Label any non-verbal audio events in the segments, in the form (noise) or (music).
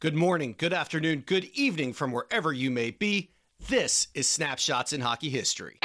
Good morning, good afternoon, good evening from wherever you may be. This is Snapshots in Hockey History.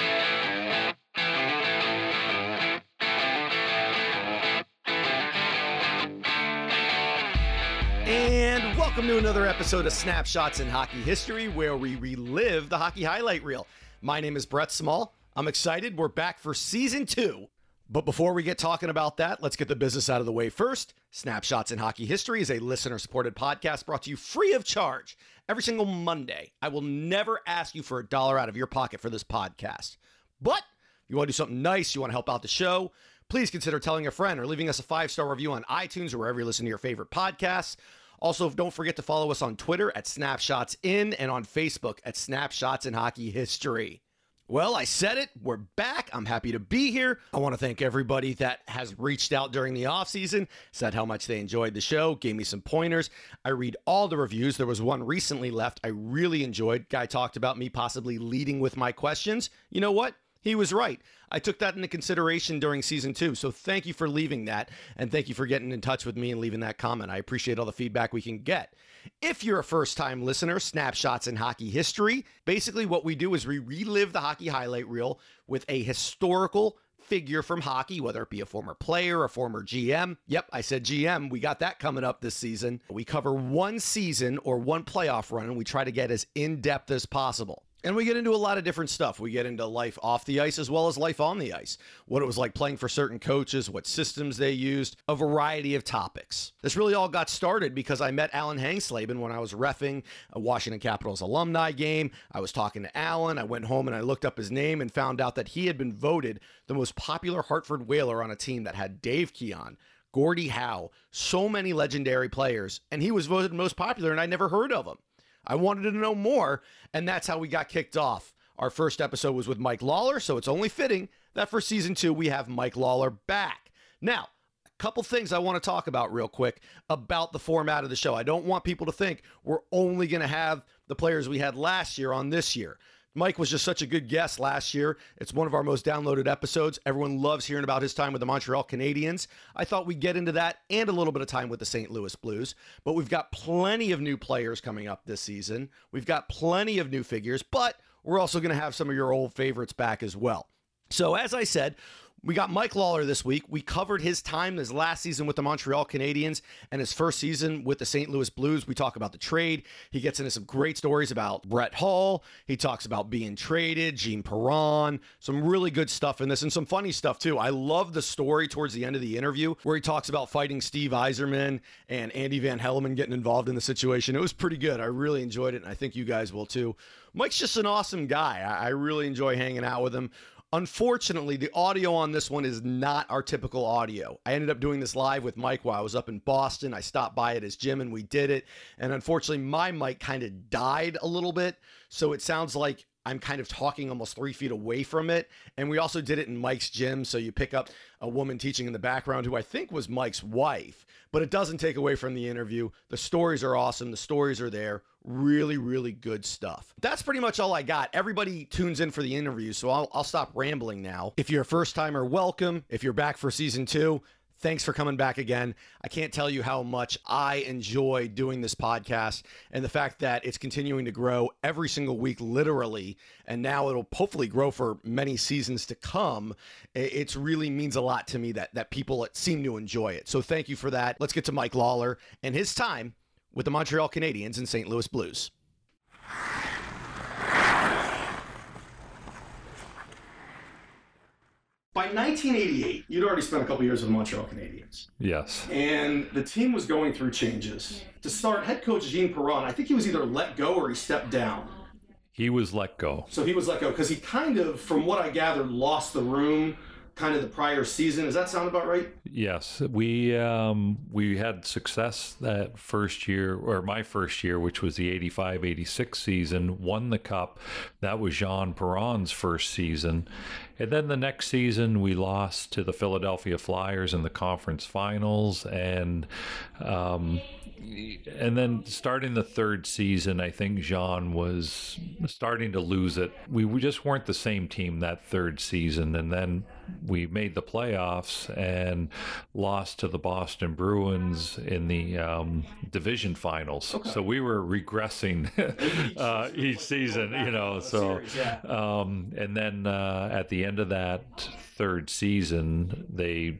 And welcome to another episode of Snapshots in Hockey History, where we relive the hockey highlight reel. My name is Brett Small. I'm excited. We're back for season two. But before we get talking about that, let's get the business out of the way first. Snapshots in Hockey History is a listener supported podcast brought to you free of charge every single Monday. I will never ask you for a dollar out of your pocket for this podcast. But if you want to do something nice, you want to help out the show, please consider telling a friend or leaving us a five star review on iTunes or wherever you listen to your favorite podcasts. Also, don't forget to follow us on Twitter at Snapshots In and on Facebook at Snapshots in Hockey History. Well, I said it. We're back. I'm happy to be here. I want to thank everybody that has reached out during the off season, said how much they enjoyed the show, gave me some pointers. I read all the reviews. There was one recently left I really enjoyed. Guy talked about me possibly leading with my questions. You know what? He was right. I took that into consideration during season two. So thank you for leaving that. And thank you for getting in touch with me and leaving that comment. I appreciate all the feedback we can get. If you're a first time listener, Snapshots in Hockey History, basically what we do is we relive the hockey highlight reel with a historical figure from hockey, whether it be a former player, a former GM. Yep, I said GM. We got that coming up this season. We cover one season or one playoff run and we try to get as in depth as possible. And we get into a lot of different stuff. We get into life off the ice as well as life on the ice. What it was like playing for certain coaches, what systems they used, a variety of topics. This really all got started because I met Alan Hangsleben when I was refing a Washington Capitals alumni game. I was talking to Alan. I went home and I looked up his name and found out that he had been voted the most popular Hartford Whaler on a team that had Dave Keon, Gordie Howe, so many legendary players, and he was voted most popular, and I never heard of him. I wanted to know more, and that's how we got kicked off. Our first episode was with Mike Lawler, so it's only fitting that for season two we have Mike Lawler back. Now, a couple things I want to talk about real quick about the format of the show. I don't want people to think we're only going to have the players we had last year on this year. Mike was just such a good guest last year. It's one of our most downloaded episodes. Everyone loves hearing about his time with the Montreal Canadiens. I thought we'd get into that and a little bit of time with the St. Louis Blues. But we've got plenty of new players coming up this season. We've got plenty of new figures, but we're also going to have some of your old favorites back as well. So, as I said, we got Mike Lawler this week. We covered his time his last season with the Montreal Canadiens and his first season with the St. Louis Blues. We talk about the trade. He gets into some great stories about Brett Hull. He talks about being traded, Jean Perron, some really good stuff in this and some funny stuff too. I love the story towards the end of the interview where he talks about fighting Steve Yzerman and Andy Van Hellemond getting involved in the situation. It was pretty good. I really enjoyed it and I think you guys will too. Mike's just an awesome guy. I really enjoy hanging out with him. Unfortunately, the audio on this one is not our typical audio. I ended up doing this live with Mike while I was up in Boston. I stopped by at his gym and we did it. And unfortunately, my mic kind of died a little bit. So it sounds like I'm kind of talking almost three feet away from it. And we also did it in Mike's gym. So you pick up a woman teaching in the background who I think was Mike's wife, but it doesn't take away from the interview. The stories are awesome. The stories are there. Really, really good stuff. That's pretty much all I got. Everybody tunes in for the interview. So I'll, I'll stop rambling now. If you're a first timer, welcome. If you're back for season two, Thanks for coming back again. I can't tell you how much I enjoy doing this podcast and the fact that it's continuing to grow every single week, literally. And now it'll hopefully grow for many seasons to come. It really means a lot to me that, that people seem to enjoy it. So thank you for that. Let's get to Mike Lawler and his time with the Montreal Canadiens and St. Louis Blues. By 1988, you'd already spent a couple years with the Montreal Canadiens. Yes. And the team was going through changes. To start, head coach Jean Perron, I think he was either let go or he stepped down. He was let go. So he was let go because he kind of, from what I gathered, lost the room kind of the prior season. Does that sound about right? Yes, we um, we had success that first year, or my first year, which was the 85-86 season. Won the cup. That was Jean Perron's first season, and then the next season we lost to the Philadelphia Flyers in the conference finals, and um, and then starting the third season, I think Jean was starting to lose it. We, we just weren't the same team that third season, and then we made the playoffs and lost to the Boston Bruins in the um, division finals. Okay. So we were regressing (laughs) uh, each season, you know. So, um, and then uh, at the end of that third season, they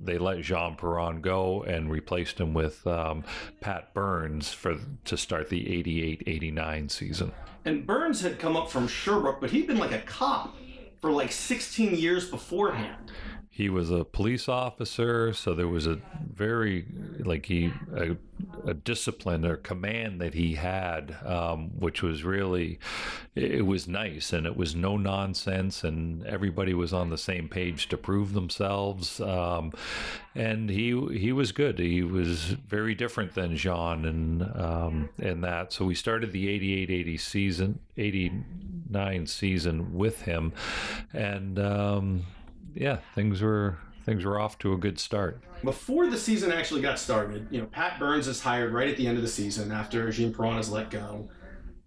they let Jean Perron go and replaced him with um, Pat Burns for to start the 88-89 season. And Burns had come up from Sherbrooke, but he'd been like a cop for like 16 years beforehand he was a police officer, so there was a very like he a, a discipline or command that he had, um, which was really it was nice and it was no nonsense, and everybody was on the same page to prove themselves. Um, and he he was good. He was very different than Jean and um, and that. So we started the 88-80 season, 89 season with him, and um, yeah, things were things were off to a good start. Before the season actually got started, you know, Pat Burns is hired right at the end of the season after Jean Perron is let go.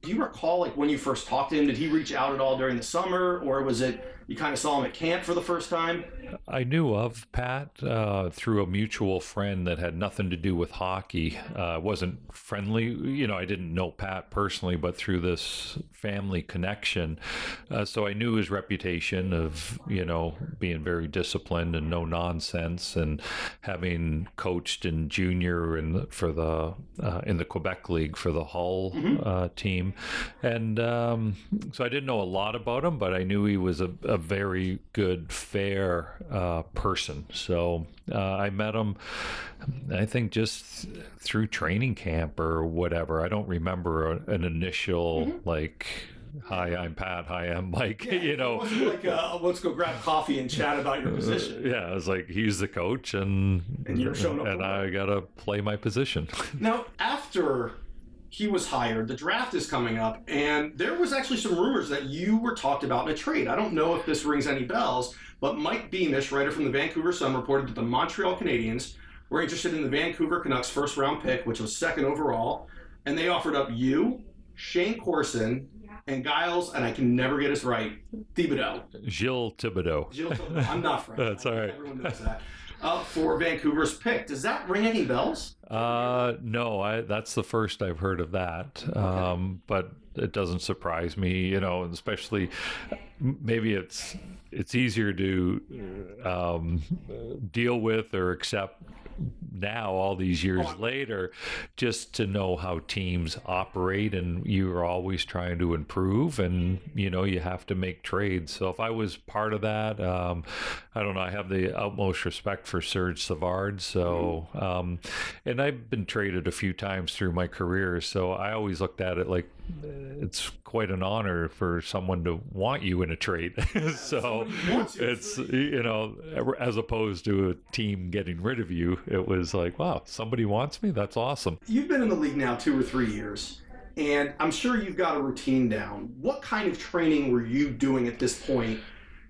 Do you recall like when you first talked to him? Did he reach out at all during the summer, or was it you kind of saw him at camp for the first time? I knew of Pat uh, through a mutual friend that had nothing to do with hockey. Uh, wasn't friendly, you know. I didn't know Pat personally, but through this family connection, uh, so I knew his reputation of you know being very disciplined and no nonsense, and having coached in junior and for the uh, in the Quebec League for the Hull mm-hmm. Uh, team, and um, so I didn't know a lot about him, but I knew he was a, a very good, fair uh, person. So uh, I met him, I think, just through training camp or whatever. I don't remember a, an initial mm-hmm. like hi i'm pat hi i'm mike (laughs) yeah, you know like uh, let's go grab coffee and chat about your (laughs) position yeah i was like he's the coach and and you're showing up and i gotta play my position (laughs) now after he was hired. The draft is coming up, and there was actually some rumors that you were talked about in a trade. I don't know if this rings any bells, but Mike Beamish, writer from the Vancouver Sun, reported that the Montreal Canadiens were interested in the Vancouver Canucks first round pick, which was second overall, and they offered up you, Shayne Corson, and Giles, and I can never get this right, Thibaudeau. Gilles Thibaudeau. Gilles Thibaudeau. I'm not (laughs) French. That's all right. Everyone knows that uh, for Vancouver's pick. Does that ring any bells? Uh, no, I, that's the first I've heard of that. Okay. Um, but it doesn't surprise me, you know, and especially maybe it's it's easier to um, deal with or accept now all these years oh, later just to know how teams operate and you're always trying to improve and you know you have to make trades. So if i was part of that um, i don't know i have the utmost respect for serge savard. So mm-hmm. um, and i've been traded a few times through my career. So i always looked at it like it's quite an honor for someone to want you in a trade (laughs) so it's you know as opposed to a team getting rid of you it was like, wow, somebody wants me. That's awesome. You've been in the league now two or three years, and I'm sure you've got a routine down. What kind of training were you doing at this point?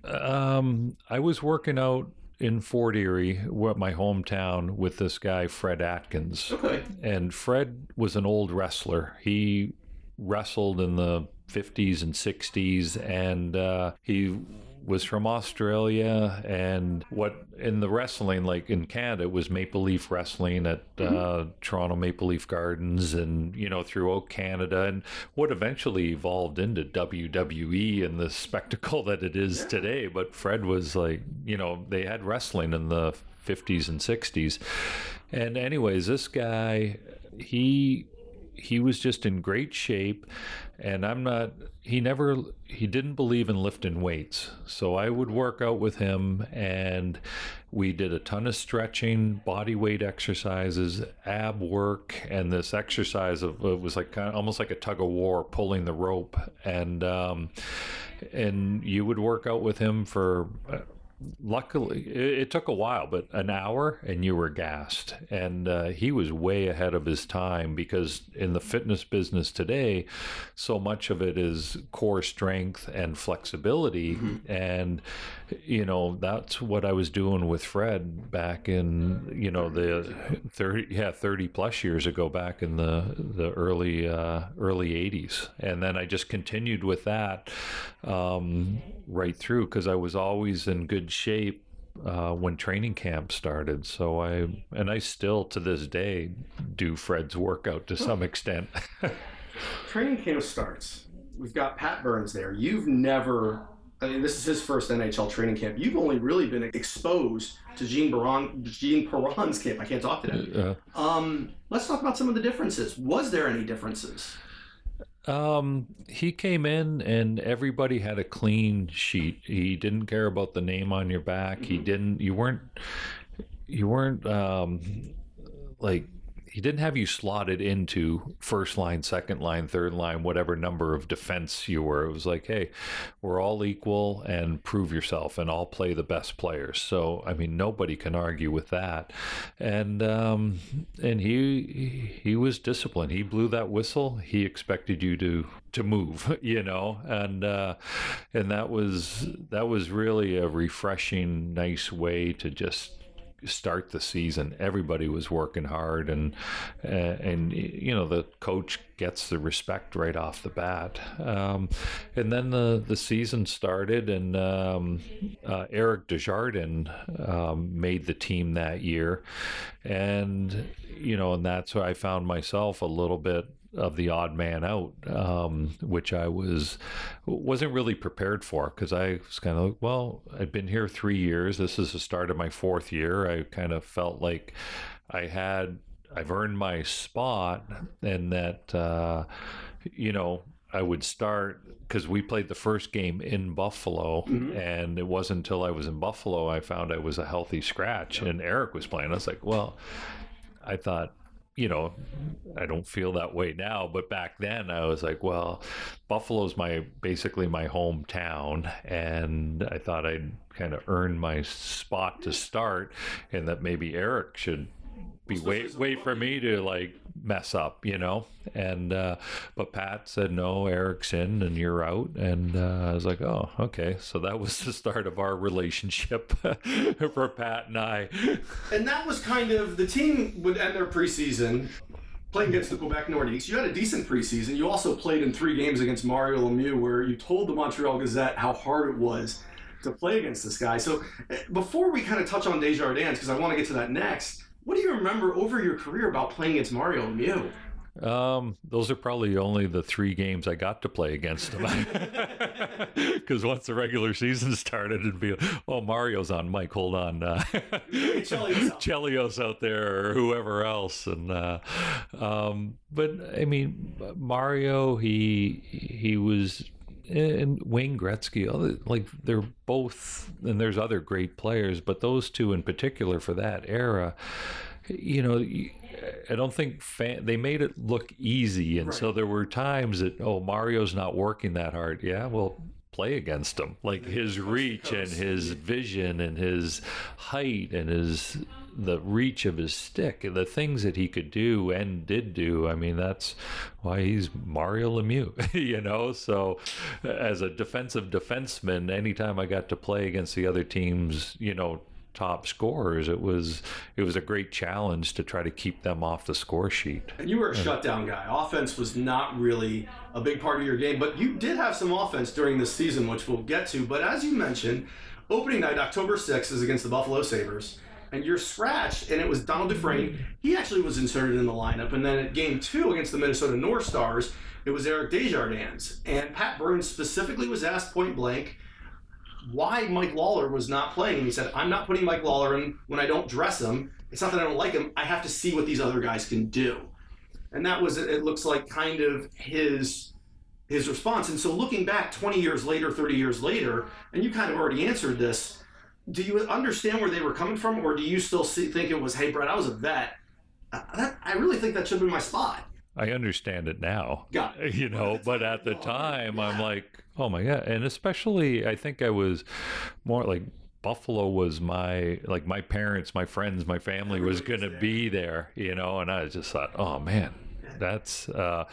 Um, I was working out in Fort Erie, my hometown, with this guy Fred Atkins. Okay. And Fred was an old wrestler. He wrestled in the 50s and 60s, and uh, he was from Australia, and what in the wrestling, like in Canada, was Maple Leaf Wrestling at uh, mm-hmm. Toronto Maple Leaf Gardens, and you know throughout Canada, and what eventually evolved into WWE and the spectacle (laughs) that it is today. But Fred was like, you know, they had wrestling in the 50s and 60s, and anyways, this guy, he he was just in great shape and i'm not he never he didn't believe in lifting weights. So i would work out with him and we did a ton of stretching body weight exercises ab work and this exercise of it was like kind of almost like a tug of war pulling the rope. And um and you would work out with him for luckily, it, it, took a while, but an hour and you were gassed. And uh, he was way ahead of his time because in the fitness business today, so much of it is core strength and flexibility. Mm-hmm. And, you know, that's what I was doing with Fred back in, you know, the 30, yeah, 30 plus years ago, back in the, the early, uh, early 80s. And then I just continued with that um, right through because I was always in good shape uh, when training camp started. So I and I still to this day do Fred's workout to some extent. (laughs) training camp starts. We've got Pat Burns there. You've never. I mean, this is his first NHL training camp. You've only really been exposed to Gene Baron, Jean Perron's camp. I can't talk today. Uh, um, let's talk about some of the differences. Was there any differences? Um, he came in and everybody had a clean sheet. He didn't care about the name on your back. Mm-hmm. He didn't. You weren't. You weren't um, like he didn't have you slotted into first line, second line, third line, whatever number of defense you were. It was like, hey, we're all equal and prove yourself, and I'll play the best players. So I mean, nobody can argue with that. And um, and he he was disciplined. He blew that whistle. He expected you to to move, (laughs) you know, and uh, and that was that was really a refreshing, nice way to just start the season, everybody was working hard, and uh, and you know the coach gets the respect right off the bat. Um, and then the the season started, and um, uh, Eric Desjardins um, made the team that year, and you know, and that's where I found myself a little bit of the odd man out, um, which I was wasn't really prepared for because I was kind of like, well, I've been here three years. This is the start of my fourth year. I kind of felt like I had I've earned my spot, and that uh, you know I would start because we played the first game in Buffalo, mm-hmm. and it wasn't until I was in Buffalo I found I was a healthy scratch, and Eric was playing. I was like, well, I thought you know, I don't feel that way now, but back then I was like, well, Buffalo's my basically my hometown, and I thought I'd kind of earn my spot to start, and that maybe Eric should be wait wait for me to like mess up, you know. And uh, but Pat said no, Eric's in and you're out, and uh, I was like, oh, okay. So that was the start of our relationship (laughs) for Pat and I. And that was kind of the team would end their preseason playing against the Quebec Nordiques. You had a decent preseason. You also played in three games against Mario Lemieux, where you told the Montreal Gazette how hard it was to play against this guy. So eh, before we kind of touch on Desjardins, because I want to get to that next what do you remember over your career about playing against Mario Lemieux? Um, those are probably only the three games I got to play against him. Because (laughs) once the regular season (laughs) started, it'd be, oh, Mario's on. Mike, hold on. Uh, (laughs) Chelios out there or whoever else. And, uh, um, but I mean, Mario, he, he was and Wayne Gretzky, like they're both, and there's other great players, but those two in particular for that era, you know, I don't think fan, they made it look easy, and right. so there were times that oh Mario's not working that hard. Yeah, well, play against him. Like his reach and his vision and his height and his the reach of his stick and the things that he could do and did do. I mean, that's why he's Mario Lemieux, (laughs) you know? So, as a defensive defenseman, anytime I got to play against the other team's, you know, top scorers, it was it was a great challenge to try to keep them off the score sheet. And you were a shutdown guy. Offense was not really a big part of your game, but you did have some offense during this season, which we'll get to. But as you mentioned, opening night, October 6th, is against the Buffalo Sabres and you're scratched, and it was Donald mm-hmm. Dufresne. He actually was inserted in the lineup, and then at game two against the Minnesota North Stars, it was Eric Desjardins, and Pat Burns specifically was asked point blank why Mike Lawler was not playing. And he said, "I'm not putting Mike Lawler in when I don't dress him. It's not that I don't like him. I have to see what these other guys can do." And that was, it looks like, kind of his his response. And so looking back 20 years later, 30 years later, and you kind of already answered this do you understand where they were coming from, or do you still see, think it was, hey, Brett, I was a vet? Uh, that, I really think that should have been my spot. I understand it now. Got (laughs) it. You know, but at the time, yeah. I'm like, oh my God. And especially, I think I was more like Buffalo was my like my parents, my friends, my family was Everybody was going to be there, you know, and I just thought, oh man, that's uh,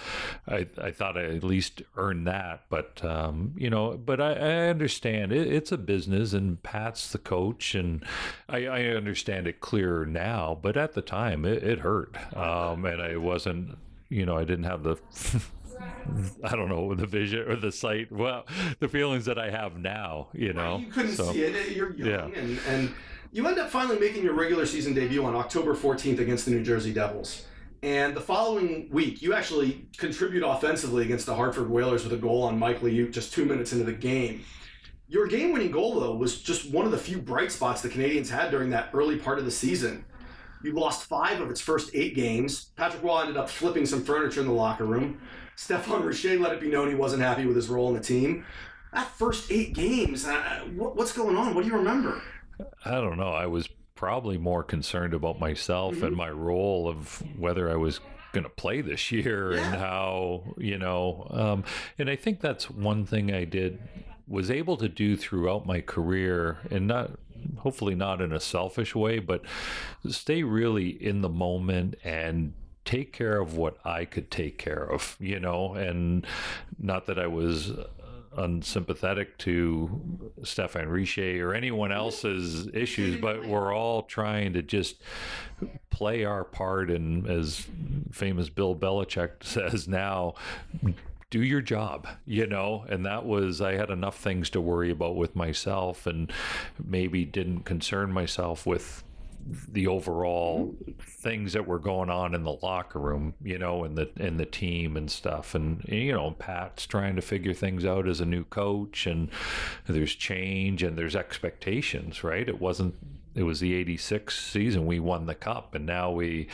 I I thought I at least earned that, but um, you know, but I, I understand it, it's a business, and Pat's the coach, and I, I understand it clearer now, but at the time it, it hurt, um, and I wasn't, you know, I didn't have the. (laughs) I don't know the vision or the sight. Well, the feelings that I have now, you know. right, you couldn't so- see it. You're young, Yeah. and, and you end up finally making your regular season debut on October 14th against the New Jersey Devils. And the following week, you actually contribute offensively against the Hartford Whalers with a goal on Mike Liut just two minutes into the game. Your game-winning goal, though, was just one of the few bright spots the Canadiens had during that early part of the season. You lost five of its first eight games. Patrick Roy ended up flipping some furniture in the locker room. Stéphane Richer let it be known he wasn't happy with his role in the team. That first eight games, uh, what, what's going on? What do you remember? I don't know. I was probably more concerned about myself Mm-hmm. and my role of whether I was going to play this year and how, you know, um, and I think that's one thing I did was able to do throughout my career and not hopefully not in a selfish way, but stay really in the moment and take care of what I could take care of, you know, and not that I was unsympathetic to Stéphane Richer or anyone else's issues, but we're all trying to just play our part. And as famous Bill Belichick (laughs) says now, do your job, you know? And that was, I had enough things to worry about with myself and maybe didn't concern myself with the overall mm-hmm. things that were going on in the locker room, you know, and the and the team and stuff. And you know, Pat's trying to figure things out as a new coach and there's change and there's expectations, right? It wasn't it was the 86 season we won the cup and now we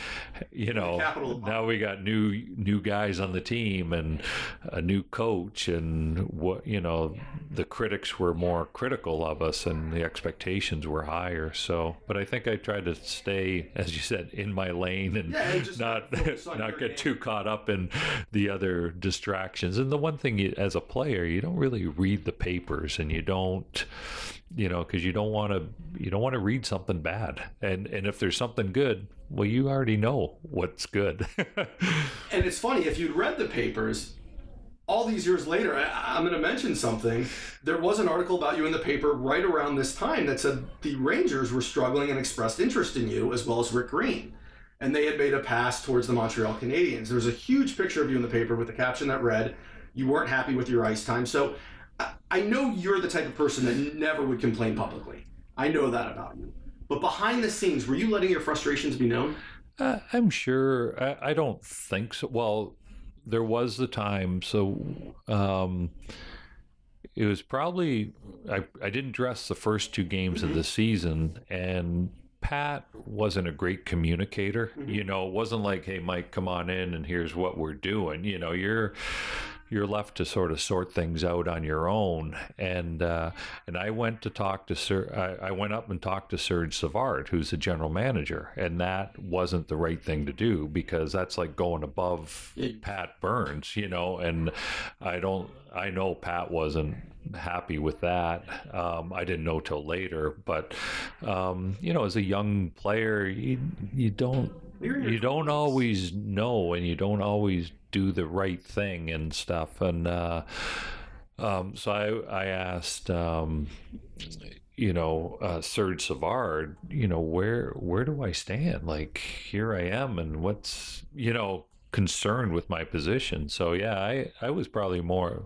you know (laughs) now we got new new guys on the team and a new coach and what you know the critics were more critical of us and the expectations were higher. So but i think i tried to stay as you said in my lane and Yeah, (laughs) not (laughs) not get game. too caught up in the other distractions. And the one thing you, as a player you don't really read the papers and you don't you know because you don't want to you don't want to read something bad and and if there's something good well you already know what's good (laughs) And it's funny, if you'd read the papers, all these years later, I, I'm going to mention something. There was an article about you in the paper right around this time that said the Rangers were struggling and expressed interest in you, as well as Rick Green. And they had made a pass towards the Montreal Canadiens. There was a huge picture of you in the paper with the caption that read, You weren't happy with your ice time. So I, know you're the type of person that never would complain publicly. I know that about you. But behind the scenes, were you letting your frustrations be known? Uh, I'm sure. I, I don't think so. Well, there was the time. So um, it was probably I, I didn't dress the first two games of the season, and Pat wasn't a great communicator. You know, it wasn't like, "Hey, Mike, come on in, and here's what we're doing." You know, you're you're left to sort of sort things out on your own. And uh, and I went to talk to Sir. I, I went up and talked to Serge Savard, who's the general manager, and that wasn't the right thing to do because that's like going above. Pat Burns, you know. And I don't. I know Pat wasn't happy with that. Um, I didn't know till later, but um, you know, as a young player, you you don't You're in your you don't always know and you don't always do the right thing and stuff and uh, um, so I, I asked um, you know uh, Serge Savard you know where where do I stand? Like here I am and what's you know concerned with my position. So yeah I, I was probably more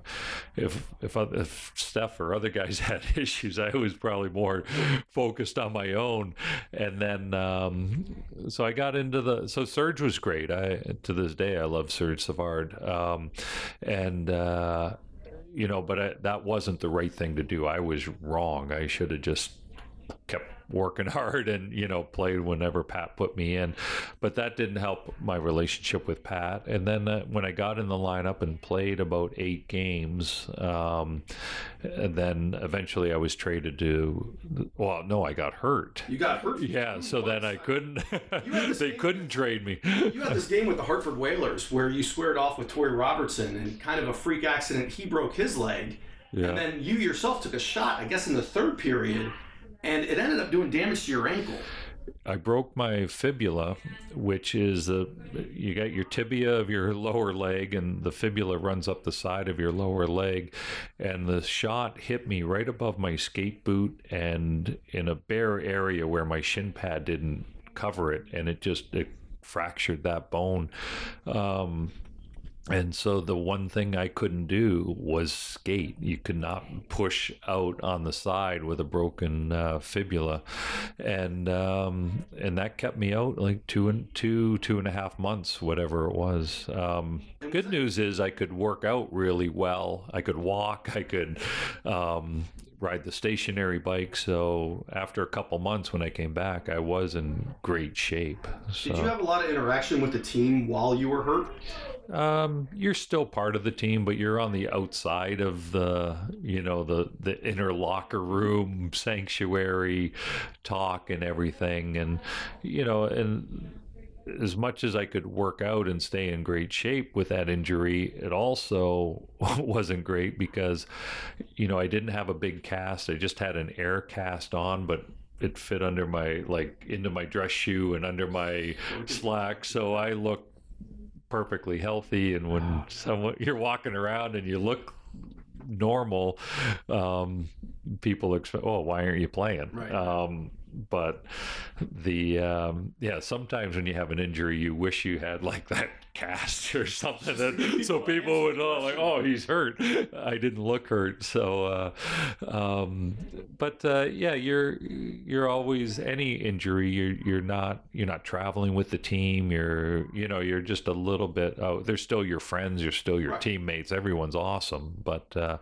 if if if Steph or other (laughs) guys had (laughs) issues I was probably more focused on my own. And then um, so I got into the so Serge was great. I to this day I love Serge Savard. Um, and uh, you know but I, that wasn't the right thing to do. I was wrong. I should have just kept working (laughs) hard and you know played whenever Pat put me in but that didn't help my relationship with Pat and then uh, when I got in the lineup and played about eight games um, and then eventually I was traded to well no I got hurt You got hurt. yeah so then I couldn't (laughs) they couldn't trade me You had this game with the Hartford Whalers where you squared off with Torrie Robertson and kind of a freak accident, he broke his leg. Yeah. And then you yourself took a shot, I guess in the third period, and it ended up doing damage to your ankle. I broke my fibula, which is a you got your tibia of your lower leg, and the fibula runs up the side of your lower leg. And the shot hit me right above my skate boot and in a bare area where my shin pad didn't cover it, and it just it fractured that bone. Um, and so the one thing I couldn't do was skate. You could not push out on the side with a broken uh, fibula, and um, and that kept me out like two and two two and a half months, whatever it was. Um, good news is I could work out really well. I could walk. I could um, ride the stationary bike. So after a couple months, when I came back, I was in great shape. So. Did you have a lot of interaction with the team while you were hurt? Um, you're still part of the team, but you're on the outside of the, you know, the the inner locker room sanctuary talk and everything, and you know, and as much as I could work out and stay in great shape with that injury, it also (laughs) wasn't great because, you know, I didn't have a big cast. I just had an air cast on, but it fit under my like into my dress shoe and under my slack so i looked perfectly healthy and when someone you're walking around and you look normal um, people expect oh why aren't you playing Right. um, but the um, yeah sometimes when you have an injury you wish you had like that (laughs) cast or something that, (laughs) so people would know like oh he's hurt. I didn't look hurt. So uh, um, but uh, yeah you're you're always any injury you're you're not you're not traveling with the team. You're you know you're just a little bit oh they're still your friends you're still your Right. teammates everyone's awesome but uh,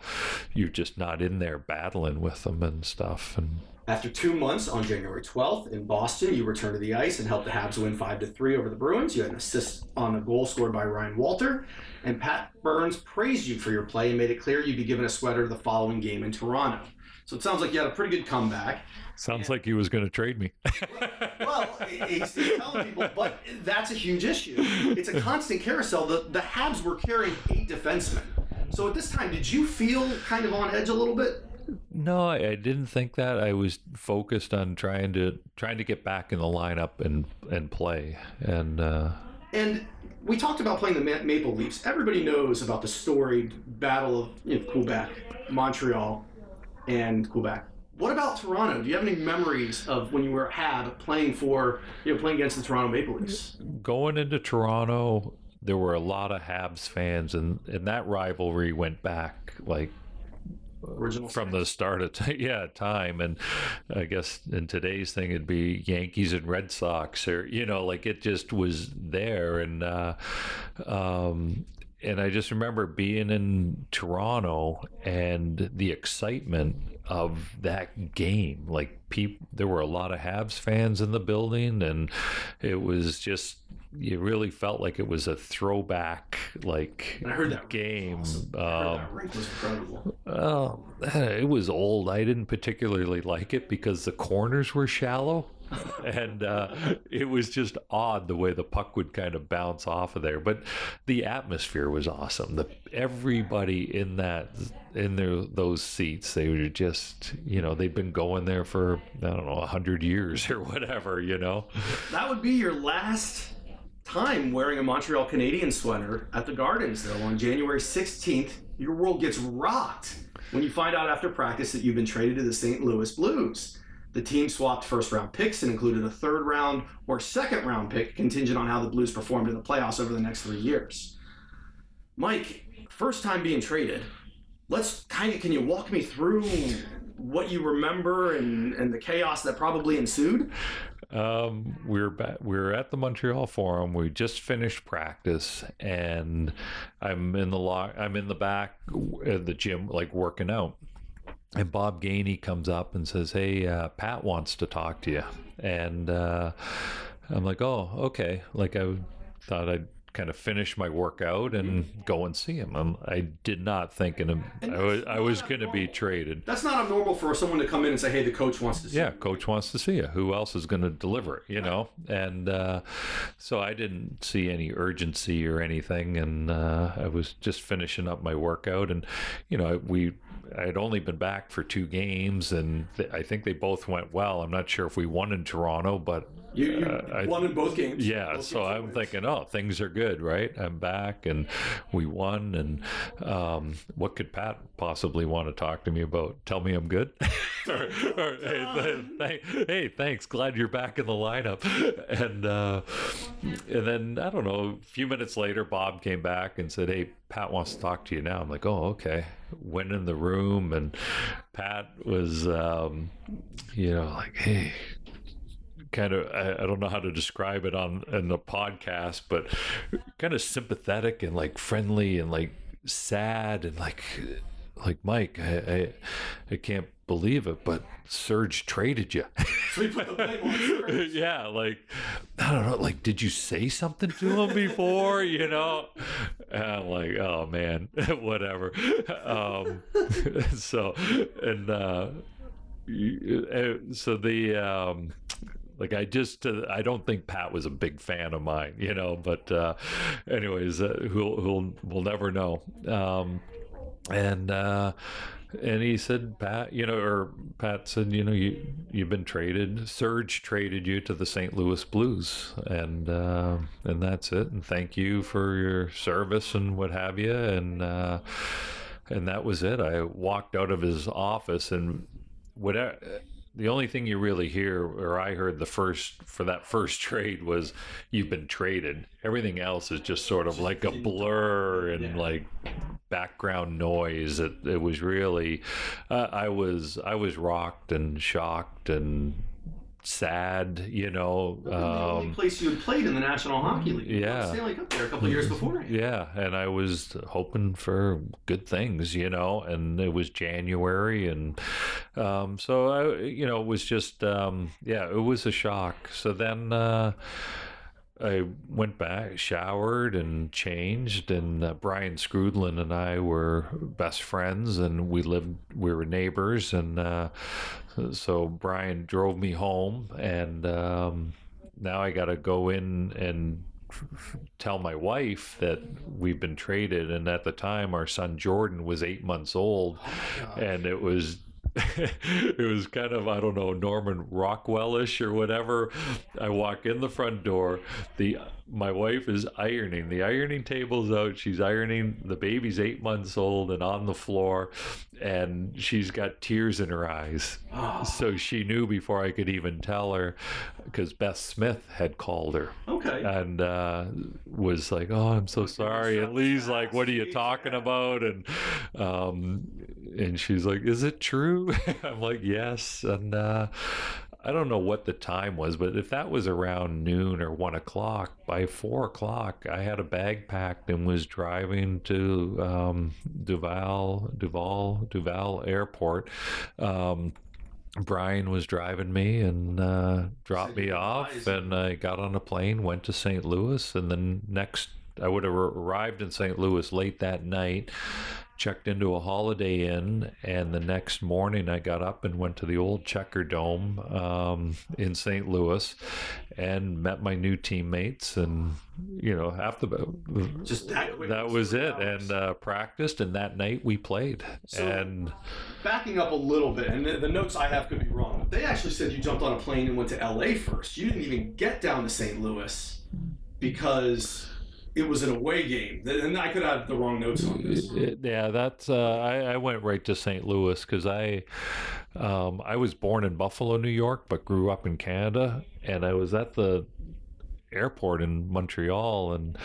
you're just not in there battling with them and stuff and After two months, on January 12th in Boston, you returned to the ice and helped the Habs win 5 to 3 over the Bruins. You had an assist on a goal scored by Ryan Walter. And Pat Burns praised you for your play and made it clear you'd be given a sweater the following game in Toronto. So it sounds like you had a pretty good comeback. sounds like he was going to trade me (laughs) Well, he's he's telling people, but that's a huge issue. It's a constant carousel. The, the Habs were carrying eight defensemen. So at this time, did you feel kind of on edge a little bit? No, I, I didn't think that. I was focused on trying to trying to get back in the lineup and and play. And uh, And we talked about playing the Ma- Maple Leafs. Everybody knows about the storied Battle of you know, Quebec, Montreal, and Quebec. What about Toronto? Do you have any memories of when you were at Hab playing for, you know, playing against the Toronto Maple Leafs? going into Toronto, there were a lot of Habs fans, and and that rivalry went back like Original from the start of t- (laughs) yeah time and i guess in today's thing it'd be yankees and red sox or you know like it just was there and uh um and i just remember being in toronto and the excitement of that game like people there were a lot of habs fans in the building and it was just you really felt like it was a throwback like I heard that game I heard um, that rink was incredible. well, it was old. I didn't particularly like it because the corners were shallow. (laughs) and uh, it was just odd the way the puck would kind of bounce off of there. But the atmosphere was awesome. The everybody in that in their those seats, they were just you know they'd been going there for I don't know a hundred years or whatever. You know. That would be your last time wearing a Montreal Canadien sweater at the Gardens, though. On January 16th, your world gets rocked when you find out after practice that you've been traded to the St. Louis Blues. The team swapped first round picks and included a third round or second round pick contingent on how the Blues performed in the playoffs over the next three years. Mike, first time being traded. Let's kind of, can you walk me through what you remember and, and the chaos that probably ensued? Um, we were back, we were at the Montreal Forum. We just finished practice, and I'm in the lo- I'm in the back of the gym, like working out. And Bob Gainey comes up and says, "Hey, uh, Pat wants to talk to you." And uh, I'm like, "Oh, okay." Like I thought I'd kind of finish my workout and go and see him. Um, I did not think in a, I was I was going to be traded. That's not abnormal for someone to come in and say, "Hey, the coach wants to see." Yeah, you." coach wants to see you. Who else is going to deliver it? You know, and uh, so I didn't see any urgency or anything, and uh, I was just finishing up my workout, and you know, we. I had only been back for two games, and th- I think they both went well. I'm not sure if we won in Toronto, but You, you Uh, I- won in both games. yeah, Both so games I'm wins. thinking, oh, things are good, right? I'm back, and we won, and um, what could Pat possibly want to talk to me about? Tell me I'm good. (laughs) or, or, hey, (laughs) th- th- hey, thanks. Glad you're back in the lineup. And uh, and then I don't know. A few minutes later, Bob came back and said, "Hey, Pat wants to talk to you now." I'm like, "Oh, okay." Went in the room, and Pat was, um, you know, like, "Hey." kind of I, I don't know how to describe it on in the podcast but kind of sympathetic and like friendly and like sad and like like mike i i, I can't believe it but serge traded you. (laughs) So we put the blame on Serge. (laughs) yeah like i don't know like did you say something to him before you know? And i'm like oh man (laughs) whatever. Um so and uh uh, so the um like i just uh, i don't think pat was a big fan of mine you know but uh anyways uh, who'll who'll we'll never know. Um and uh and he said pat you know or pat said you know you you've been traded serge traded you to the st louis blues. And uh and that's it. And thank you for your service and what have you. And uh and that was it. I walked out of his office and whatever the only thing you really hear or i heard the first for that first (laughs) trade was you've been traded. Everything else is just sort of like a blur and Yeah. like background noise it, it was really uh, i was i was rocked and shocked and sad you know the only um, place you had played in the National Hockey League. Yeah. Stanley Cup there a couple years before. Yeah, and I was hoping for good things, you know, and it was January, and um, so I, you know, it was just, um, yeah, it was a shock. So then. Uh, I went back, showered, and changed. And uh, Brian Skrudland and I were best friends, and we lived, we were neighbors. And uh, so Brian drove me home, and um, now I got to go in and tell my wife that we've been traded. And at the time, our son Jordan was eight months old, and it was. (laughs) it was kind of I don't know Norman Rockwellish or whatever. I walk in the front door. The my wife is ironing. The ironing table's out. She's ironing. The baby's eight months old and on the floor, and she's got tears in her eyes. Oh, (gasps) So she knew before I could even tell her, because Beth Smith had called her okay. and uh, was like, "Oh, I'm so sorry." And Lee's like, "What are you talking about?" And um, and she's like, "Is it true?" (laughs) I'm like, "Yes." And uh, I don't know what the time was, but if that was around noon or one o'clock, by four o'clock, I had a bag packed and was driving to um, Dorval, Dorval, Dorval Airport. Um, Brian was driving me and uh, dropped me off, and I got on a plane, went to St. Louis, and then next I would have arrived in St. Louis late that night, checked into a Holiday Inn, and the next morning I got up and went to the old Checkerdome um, in St. Louis, and met my new teammates, and you know after the Just that quick. that was it, Hours. and uh, practiced, and that night we played, So- and. Backing up a little bit, and the, the notes I have could be wrong. But they actually said you jumped on a plane and went to LA first. You didn't even get down to St. Louis because it was an away game. And I could have the wrong notes on this. Yeah, that's. Uh, I, I went right to St. Louis because I, um, I was born in Buffalo, New York, but grew up in Canada, and I was at the airport in Montreal, and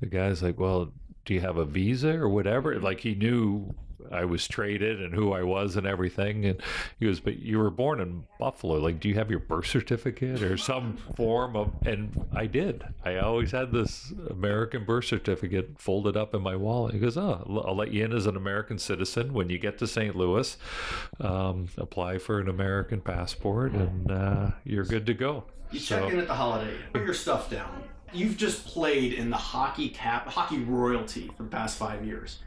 the guy's like, "Well, do you have a visa or whatever?" Like he knew. I was traded and who I was and everything. And he goes, But you were born in Buffalo. Like, do you have your birth certificate or some (laughs) form of. And I did. I always had this American birth certificate folded up in my wallet. He goes, Oh, I'll- let you in as an American citizen. When you get to St. Louis, um, apply for an American passport and uh, you're good to go. You So- check in at the Holiday put your stuff down. you've just played in the hockey cap, hockey royalty for the past five years.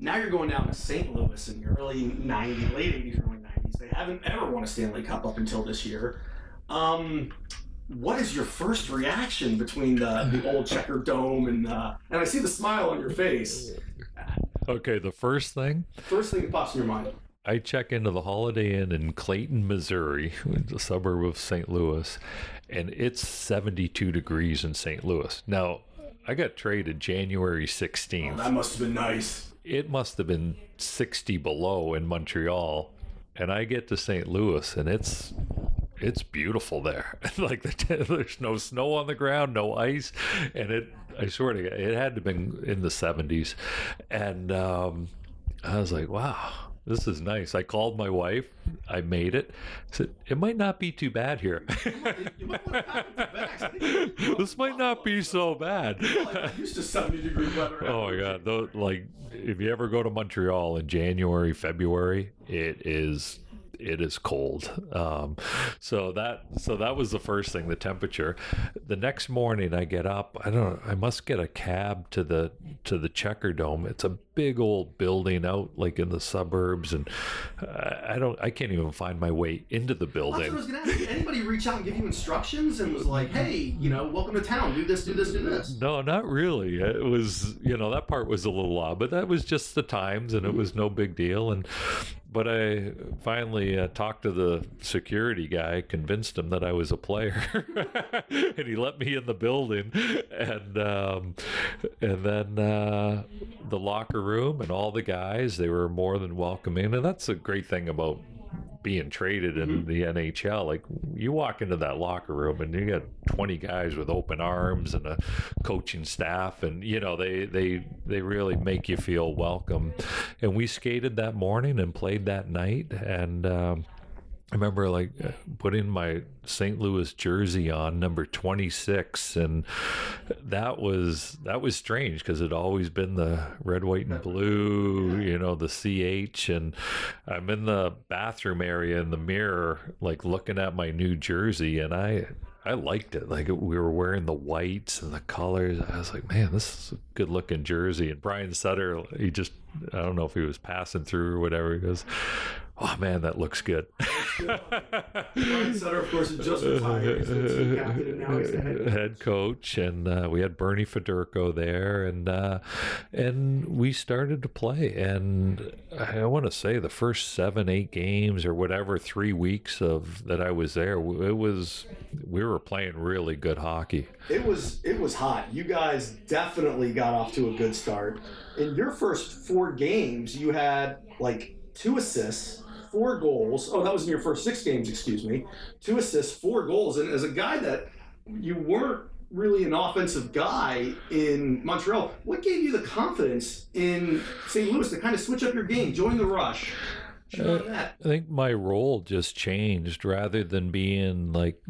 Now you're going down to St. Louis in the early 90s, late 80s, early 90s. They haven't ever won a Stanley Cup up until this year. Um, what is your first reaction between the, the old Checkerdome and uh, and I see the smile on your face. Okay, the first thing First thing that pops in your mind. I check into the Holiday Inn in Clayton, Missouri, (laughs) the suburb of St. Louis, and it's 72 degrees in St. Louis. Now, I got traded January 16th. That must have been nice. It must have been 60 below in Montreal, and I get to St. Louis, and it's it's beautiful there. (laughs) like the, there's no snow on the ground, no ice, and it. I swear to God, it had to have been in the 70s, and um, I was like, wow this is nice. I called my wife. I made it. I said, it might not be too bad here. (laughs) this might not be so bad. (laughs) used to 70 degree weather. Oh my God. Though, like, if you ever go to Montreal in January, February, it is it is cold. Um, so that so that was the first thing, the temperature. The next morning, I get up. I don't. know, I must get a cab to the to the Checkerdome. It's a big old building out like in the suburbs, and uh, I don't. I can't even find my way into the building. I was gonna ask. Did anybody reach out and give you instructions and was like, "Hey, you know, welcome to town. Do this, do this, do this." No, not really. It was, you know, that part was a little odd, but that was just the times, and it was no big deal. And but I finally uh, talked to the security guy, convinced him that I was a player, (laughs) and he let me in the building. And um, and then uh, the locker room and all the guys, they were more than welcoming, and that's a great thing about being traded in the NHL. Like you walk into that locker room and you got 20 guys with open arms and a coaching staff and you know they they they really make you feel welcome. And we skated that morning and played that night and um I remember like uh, putting my St. Louis jersey on, number 26, and that was that was strange because it always been the red, white, and blue, you know, the CH. And I'm in the bathroom area in the mirror, like looking at my new jersey, and I I liked it. Like we were wearing the whites and the colors. I was like, man, this is a good looking jersey. And Brian Sutter, he just I don't know if he was passing through or whatever. He goes, oh man, that looks good. (laughs) Sutter, of course, just retired. He's the captain and now he's the head. head coach, and uh, we had Bernie Federko there, and uh, and we started to play. And I want to say the first seven, eight games or whatever, three weeks of that I was there, it was we were playing really good hockey. It was it was hot. You guys definitely got off to a good start. In your first four games, you had like two assists, four goals. Oh, that was in your first six games, excuse me. Two assists, four goals. And as a guy that you weren't really an offensive guy in Montreal, what gave you the confidence in St. Louis to kind of switch up your game, join the rush? net? Uh, I think my role just changed rather than being like,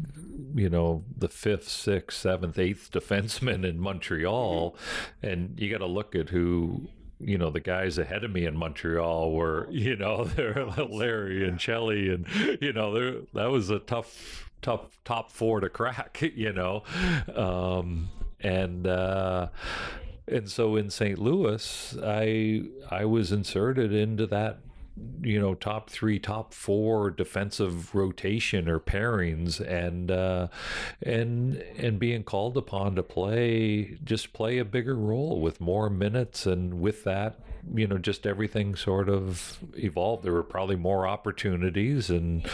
you know, the fifth, sixth, seventh, eighth defenseman in Montreal. And you got to look at who. You know the guys ahead of me in Montreal were, you know, (laughs) they're Larry and Shelley, and you know, they're, that was a tough, tough top four to crack. (laughs) You know, um, and uh, and so in St. Louis, I I was inserted into that you know top three top four defensive rotation or pairings and uh and and being called upon to play just play a bigger role with more minutes. And with that you know just everything sort of evolved. There were probably more opportunities and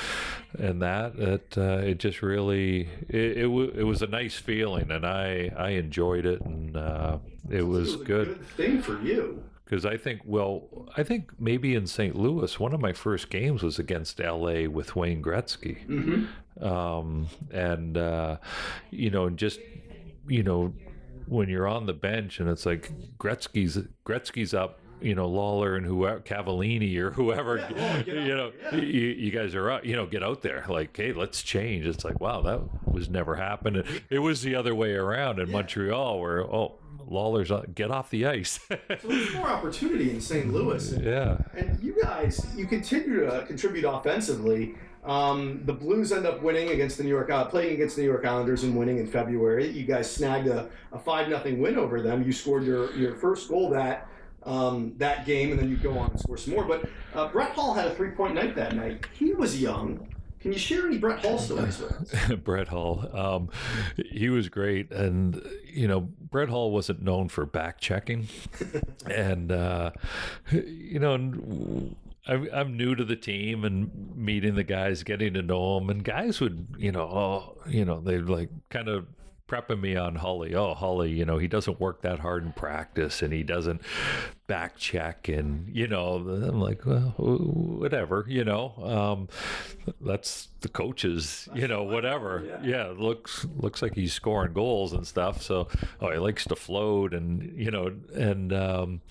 and that it uh, it just really it, it, w- it was a nice feeling and i i enjoyed it and uh it was, a good. good thing for you. Because I think, well, I think maybe in St. Louis, one of my first games was against LA with Wayne Gretzky. Um, and, uh, you know, just, you know, when you're on the bench and it's like Gretzky's, Gretzky's up. You know Lalor and whoever Cavallini or whoever, Yeah, get (laughs) you know, you, you guys are out. You know, get out there. Like, hey, let's change. It's like, wow, that was never happened. It was the other way around in Montreal, where oh, Lalor's on, get off the ice. So there's more opportunity in St. Louis. (laughs) yeah, And you guys, you continue to contribute offensively. Um, the Blues end up winning against the New York, uh, playing against the New York Islanders and winning in February. You guys snagged a, a five nothing win over them. You scored your, your first goal that um, that game, and then you go on and score some more. But uh, Brett Hull had a three point night that night. He was young. Can you share any Brett Hull stories with us? (laughs) Brett Hull, um, he was great, and you know Brett Hull wasn't known for back checking, (laughs) and uh, you know. I'm, I'm new to the team and meeting the guys, getting to know them, and guys would, you know, oh, you know, they'd like kind of prepping me on Holly. Oh, Holly, you know, he doesn't work that hard in practice and he doesn't back check. And, you know, I'm like, well, whatever, you know, um, that's the coaches, you know, whatever. (laughs) Yeah. yeah. looks, looks like he's scoring goals and stuff. So, oh, he likes to float and, you know, and, um,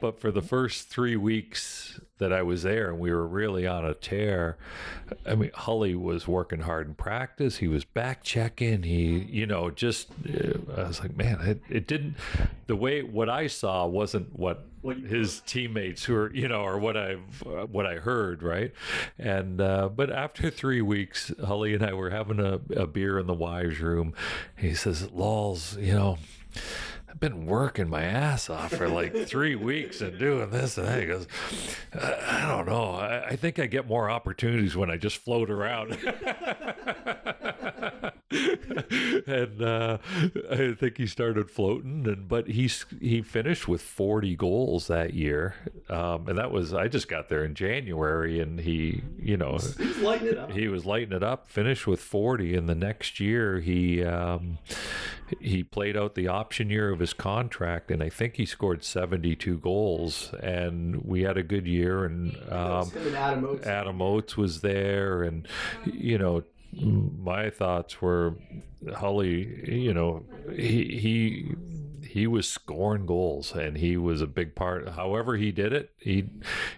but for the first three weeks that I was there and we were really on a tear, I mean, Holly was working hard in practice. He was back checking. He, you know, just, uh, I was like, man, it, it didn't, the way, what I saw wasn't what his teammates who are you know or what i uh, what i heard right and uh, but after three weeks Holly and i were having a, a beer in the wives room he says lols you know I've been working my ass off for like (laughs) three weeks and doing this and that. He goes, I don't know. I, I think I get more opportunities when I just float around. (laughs) (laughs) and uh, I think he started floating, and but he's he finished with 40 goals that year, um, and that was I just got there in January, and he you know he was lighting it up. He was lighting it up. Finished with 40, and the next year he um, he played out the option year of his contract, and I think he scored 72 goals, and we had a good year, and um, Adam Oates. Adam Oates was there, and you know my thoughts were Holly, you know, he he he was scoring goals and he was a big part. However he did it, he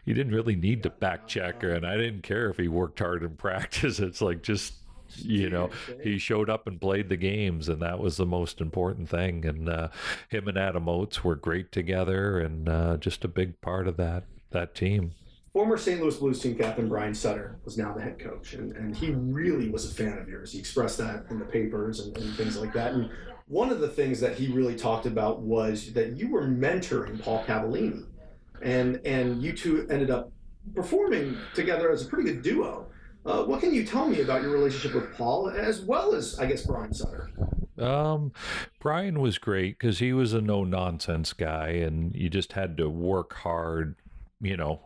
he didn't really need to back check and I didn't care if he worked hard in (laughs) practice. It's like just you know he showed up and played the games and that was the most important thing. And uh, him and adam oates were great together and uh, just a big part of that that team Former St. Louis Blues team captain Brian Sutter was now the head coach, and, and he really was a fan of yours. He expressed that in the papers and, and things like that. And one of the things that he really talked about was that you were mentoring Paul Cavallini, and and you two ended up performing together as a pretty good duo. Uh, what can you tell me about your relationship with Paul, as well as I guess Brian Sutter? Um, Brian was great because he was a no nonsense guy, and you just had to work hard, you know,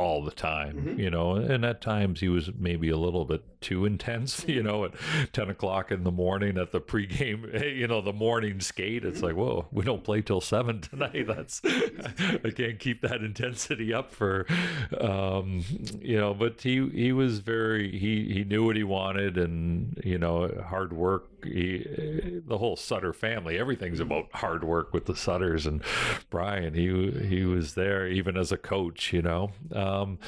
all the time, mm-hmm. you know, and at times he was maybe a little bit too intense, (laughs) you know, at 10 o'clock in the morning at the pregame, (laughs) you know, the morning skate. It's like, whoa, we don't play till seven (laughs) tonight. That's, I can't keep that intensity up for, um, you know, but he, he was very, he, he knew what he wanted and, you know, hard work. He, the whole Sutter family, everything's about hard work with the Sutters and Brian, he, he was there even as a coach, you know, um,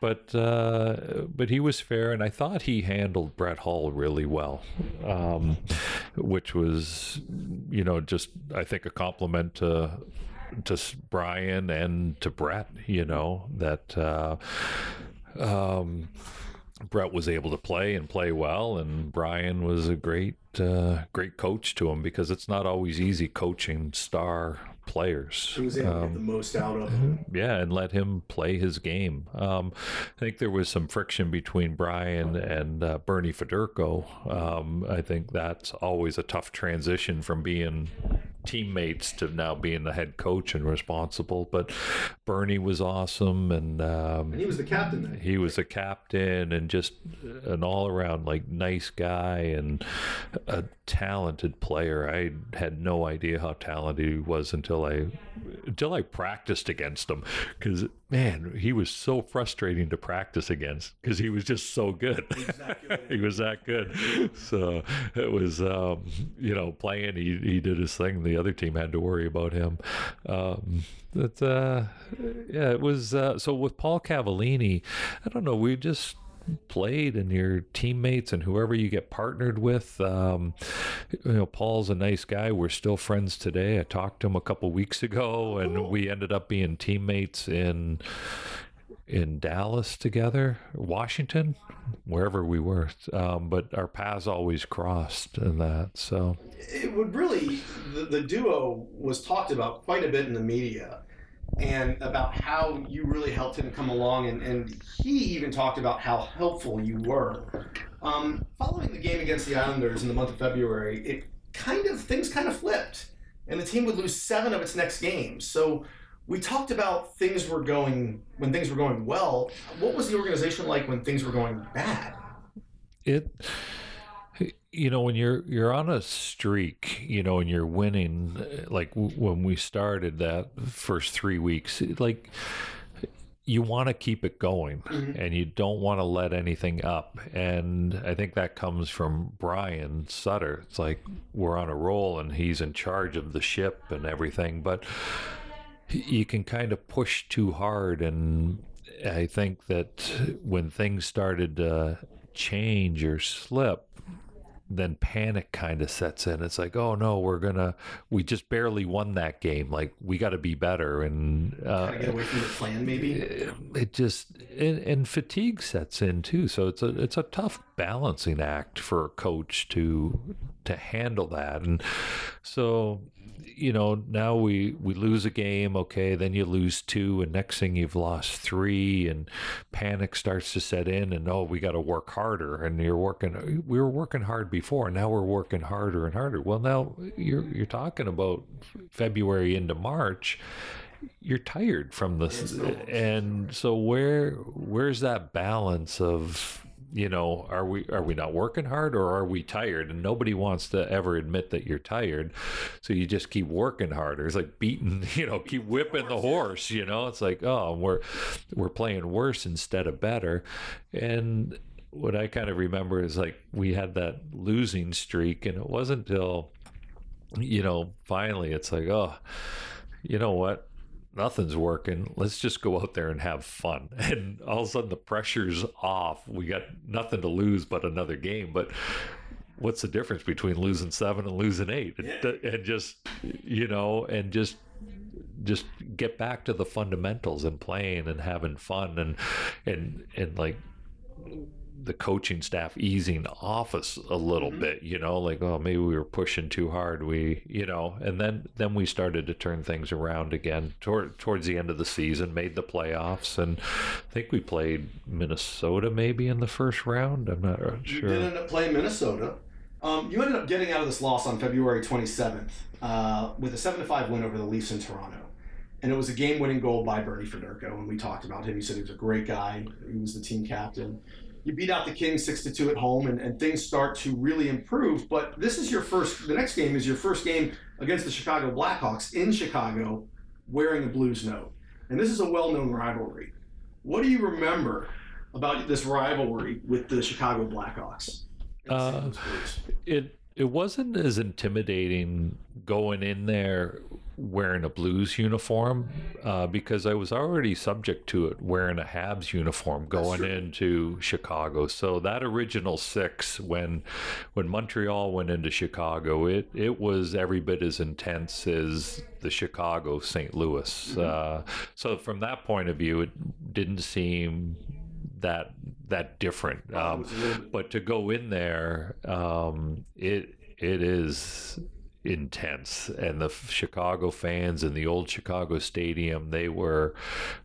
but uh, but he was fair, and I thought he handled Brett Hull really well, um, which was you know just I think a compliment to to Brian and to Brett. You know that. Uh, um, Brett was able to play and play well, and Brian was a great, uh, great coach to him because it's not always easy coaching star players. He was able um, to get the um, most out of him. Yeah, and let him play his game. Um, I think there was some friction between Brian and uh, Bernie Federko. Um, I think that's always a tough transition from being teammates to now being the head coach and responsible. But Bernie was awesome, and, um, and he was the captain. Then. He was a captain and just an all around like nice guy and a talented player. I had no idea how talented he was until I until I practiced against him because man, he was so frustrating to practice against because he was just so good. (laughs) he was that good. So it was, um, you know, playing. He he did his thing. The other team had to worry about him. Um, but uh, yeah, it was. Uh, so with Paul Cavallini, I don't know. We just played and your teammates and whoever you get partnered with. Um, you know, Paul's a nice guy. We're still friends today. I talked to him a couple weeks ago, and we ended up being teammates in in Dallas together, Washington, wherever we were. Um, but our paths always crossed in that. So it would really the, the duo was talked about quite a bit in the media and about how you really helped him come along and, and he even talked about how helpful you were. Um, following the game against the islanders in the month of february it kind of things kind of flipped and the team would lose seven of its next games. So we talked about things were going when things were going well what was the organization like when things were going bad? It you know when you're you're on a streak you know and you're winning like when we started that first three weeks like you want to keep it going mm-hmm. and you don't want to let anything up. And i think that comes from brian sutter. It's like we're on a roll and he's in charge of the ship and everything but you can kind of push too hard. And i think that when things started to change or slip then panic kind of sets in. It's like, oh no, we're gonna, we just barely won that game. Like we got to be better, and uh, get away from the plan, maybe. It, it just and, and, fatigue sets in too. So it's a it's a tough balancing act for a coach to to handle that, and so you know, now we we lose a game, okay, then you lose two, and next thing you've lost three, and panic starts to set in, and oh, we got to work harder, and you're working. We were working hard before, now we're working harder and harder. Well, now you're you're talking about February into March you're tired from this and so where where's that balance of you know are we are we not working hard or are we tired? And nobody wants to ever admit that you're tired. So you just keep working harder. It's like beating (laughs) you know keep whipping the horse you know? It's like oh we're we're playing worse instead of better. And what i kind of remember is like we had that losing streak and it wasn't until you know finally it's like oh you know what nothing's working. Let's just go out there and have fun. (laughs) And all of a sudden the pressure's off. We got nothing to lose but another game. But what's the difference between losing seven and losing eight? Yeah. And just, you know, and just just get back to the fundamentals and playing and having fun and and and like the coaching staff easing off us a little mm-hmm. bit, you know, like oh maybe we were pushing too hard, we you know, and then then we started to turn things around again toward towards the end of the season, made the playoffs, and I think we played Minnesota maybe in the first round. I'm not sure. You did end up playing Minnesota. Um, you ended up getting out of this loss on February 27th uh, with a seven to five win over the Leafs in Toronto. And it was a game-winning goal by Bernie Federko, and we talked about him. He said he was a great guy. He was the team captain you beat out the Kings six to two at home, and, and things start to really improve. But this is your first. The next game is your first game against the Chicago Blackhawks in Chicago, wearing a Blues note, and this is a well-known rivalry. What do you remember about this rivalry with the Chicago Blackhawks? Uh, it it wasn't as intimidating going in there wearing a Blues uniform uh, because I was already subject to it wearing a Habs uniform going into Chicago. So that original six, when when Montreal went into Chicago, it it was every bit as intense as the Chicago St. Louis. Mm-hmm. Uh, so from that point of view, it didn't seem that that different. Um, but to go in there, um, it it is intense. And the chicago fans in the old chicago stadium they were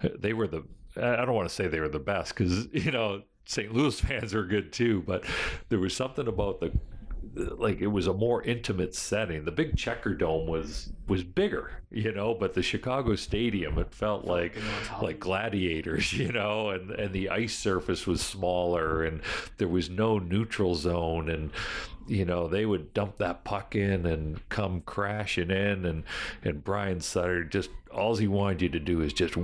they were the i don't want to say they were the best because (laughs) you know st louis (laughs) fans are good too but there was something about the like it was a more intimate setting. The big Checkerdome was was bigger, you know, but the Chicago Stadium it felt like like gladiators, (laughs) you know, and and the ice surface was smaller and there was no neutral zone and you know they would dump that puck in and come crashing in and and Brian Sutter just all he wanted you to do is just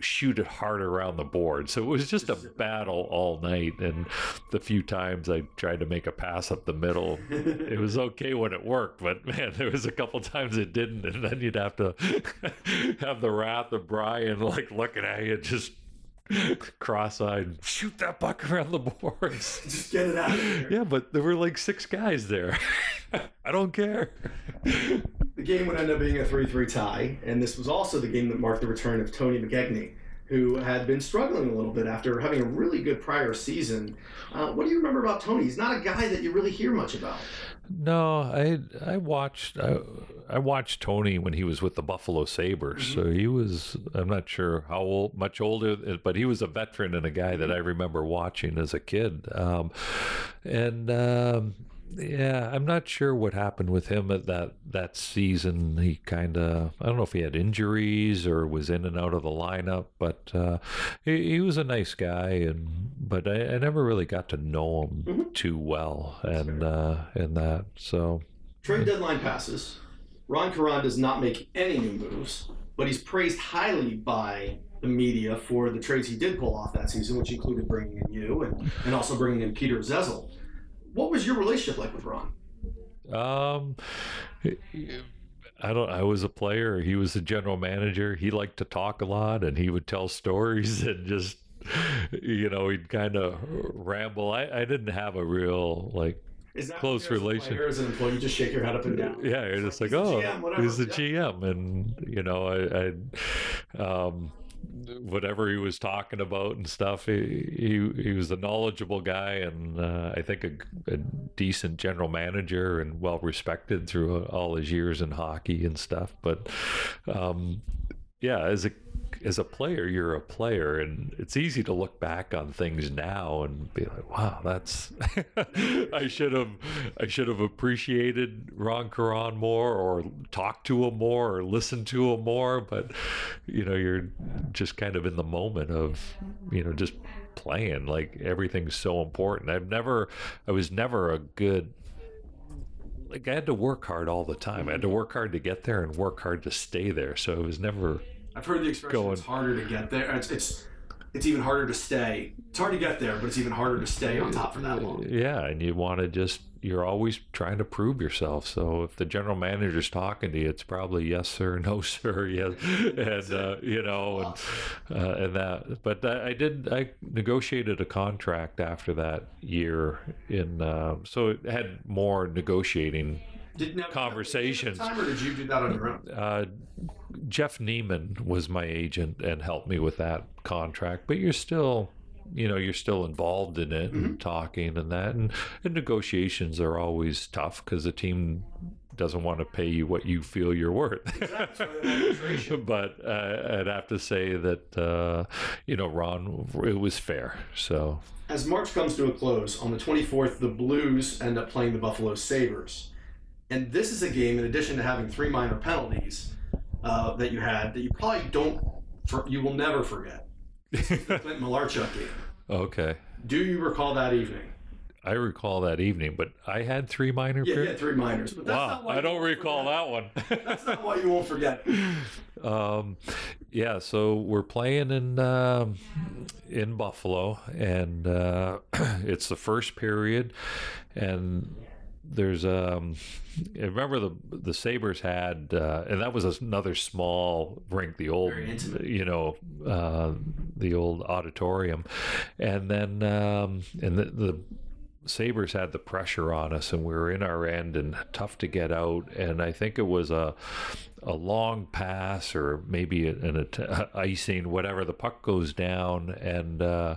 shoot it hard around the board. So it was just a (laughs) battle all night. And the few times I tried to make a pass up the middle, it was (laughs) okay when it worked. But man, there was a couple times it didn't. And then you'd have to (laughs) have the wrath of Brian like looking at you just (laughs) cross-eyed shoot that puck around the boards (laughs) just get it out yeah but there were like six guys there (laughs) i don't care the game would end up being a 3-3 tie and this was also the game that marked the return of tony mckegney who had been struggling a little bit after having a really good prior season. Uh, what do you remember about Tony? He's not a guy that you really hear much about. No, I I watched I, I watched Tony when he was with the Buffalo Sabres. Mm-hmm. So he was I'm not sure how old, much older, but he was a veteran and a guy that I remember watching as a kid. Um, and um, yeah, I'm not sure what happened with him at that that season. He kind of I don't know if he had injuries or was in and out of the lineup, but uh, he, he, was a nice guy, and but I, I never really got to know him mm-hmm. too well, and uh, and that so. Trade deadline passes. Ron Caron does not make any new moves, but he's praised highly by the media for the trades he did pull off that season, which included bringing in you and, and also bringing in Peter Zezel what was your relationship like with Ron? Um, I don't. I was a player. He was the general manager. He liked to talk a lot, and he would tell stories (laughs) and just, you know, he'd kind of ramble. I, I didn't have a real like close relation. As an employee, you just shake your head up and down. Yeah, you're just like, oh, GM, he's the yeah. GM, and you know, I, I um, whatever he was talking about and stuff. He he, he was a knowledgeable guy and uh, I think a, a, decent general manager and well respected through all his years in hockey and stuff. But um, yeah, as a as a player, you're a player, and it's easy to look back on things now and be like, "Wow, that's (laughs) I should have I should have appreciated Ron Caron more, or talked to him more, or listened to him more." But you know, you're just kind of in the moment of you know just playing. Like everything's so important. I've never, I was never a good like I had to work hard all the time. I had to work hard to get there and work hard to stay there. So it was never I've heard the expression it's harder to get there. It's, it's it's even harder to stay. It's hard to get there, but it's even harder to stay on top for that long. Yeah, and you want to just you're always trying to prove yourself. So if the general manager's talking to you, it's probably yes sir, no (laughs) sir, yes, and uh, you know, and uh, and that. But I did I negotiated a contract after that year in, uh, so it had more negotiating did, now, conversations. Time, or did you do that on your own? Uh, Jeff Neiman was my agent and helped me with that contract, but you're still you know you're still involved in it mm-hmm. and talking and that and, and negotiations are always tough because the team doesn't want to pay you what you feel you're worth. (laughs) but uh, I'd have to say that uh, you know Ron, it was fair. So as March comes to a close on the 24th, the Blues end up playing the Buffalo Sabres. And this is a game, in addition to having three minor penalties uh, that you had, that you probably don't, for, you will never forget. the (laughs) Clint Malarchuk game. Okay. Do you recall that evening? I recall that evening, but I had three minor. Yeah, yeah, three minors. But wow, I don't recall forget. that one. that's not why you won't forget. (laughs) Um, yeah, so we're playing in uh, in Buffalo, and uh, (clears throat) it's the first period, and there's um remember the the sabres had uh, and that was another small rink the old you know uh, the old auditorium. And then um and the, the Sabres had the pressure on us and we were in our end and tough to get out. And I think it was a a long pass or maybe an, (laughs) icing, whatever. The puck goes down, and uh,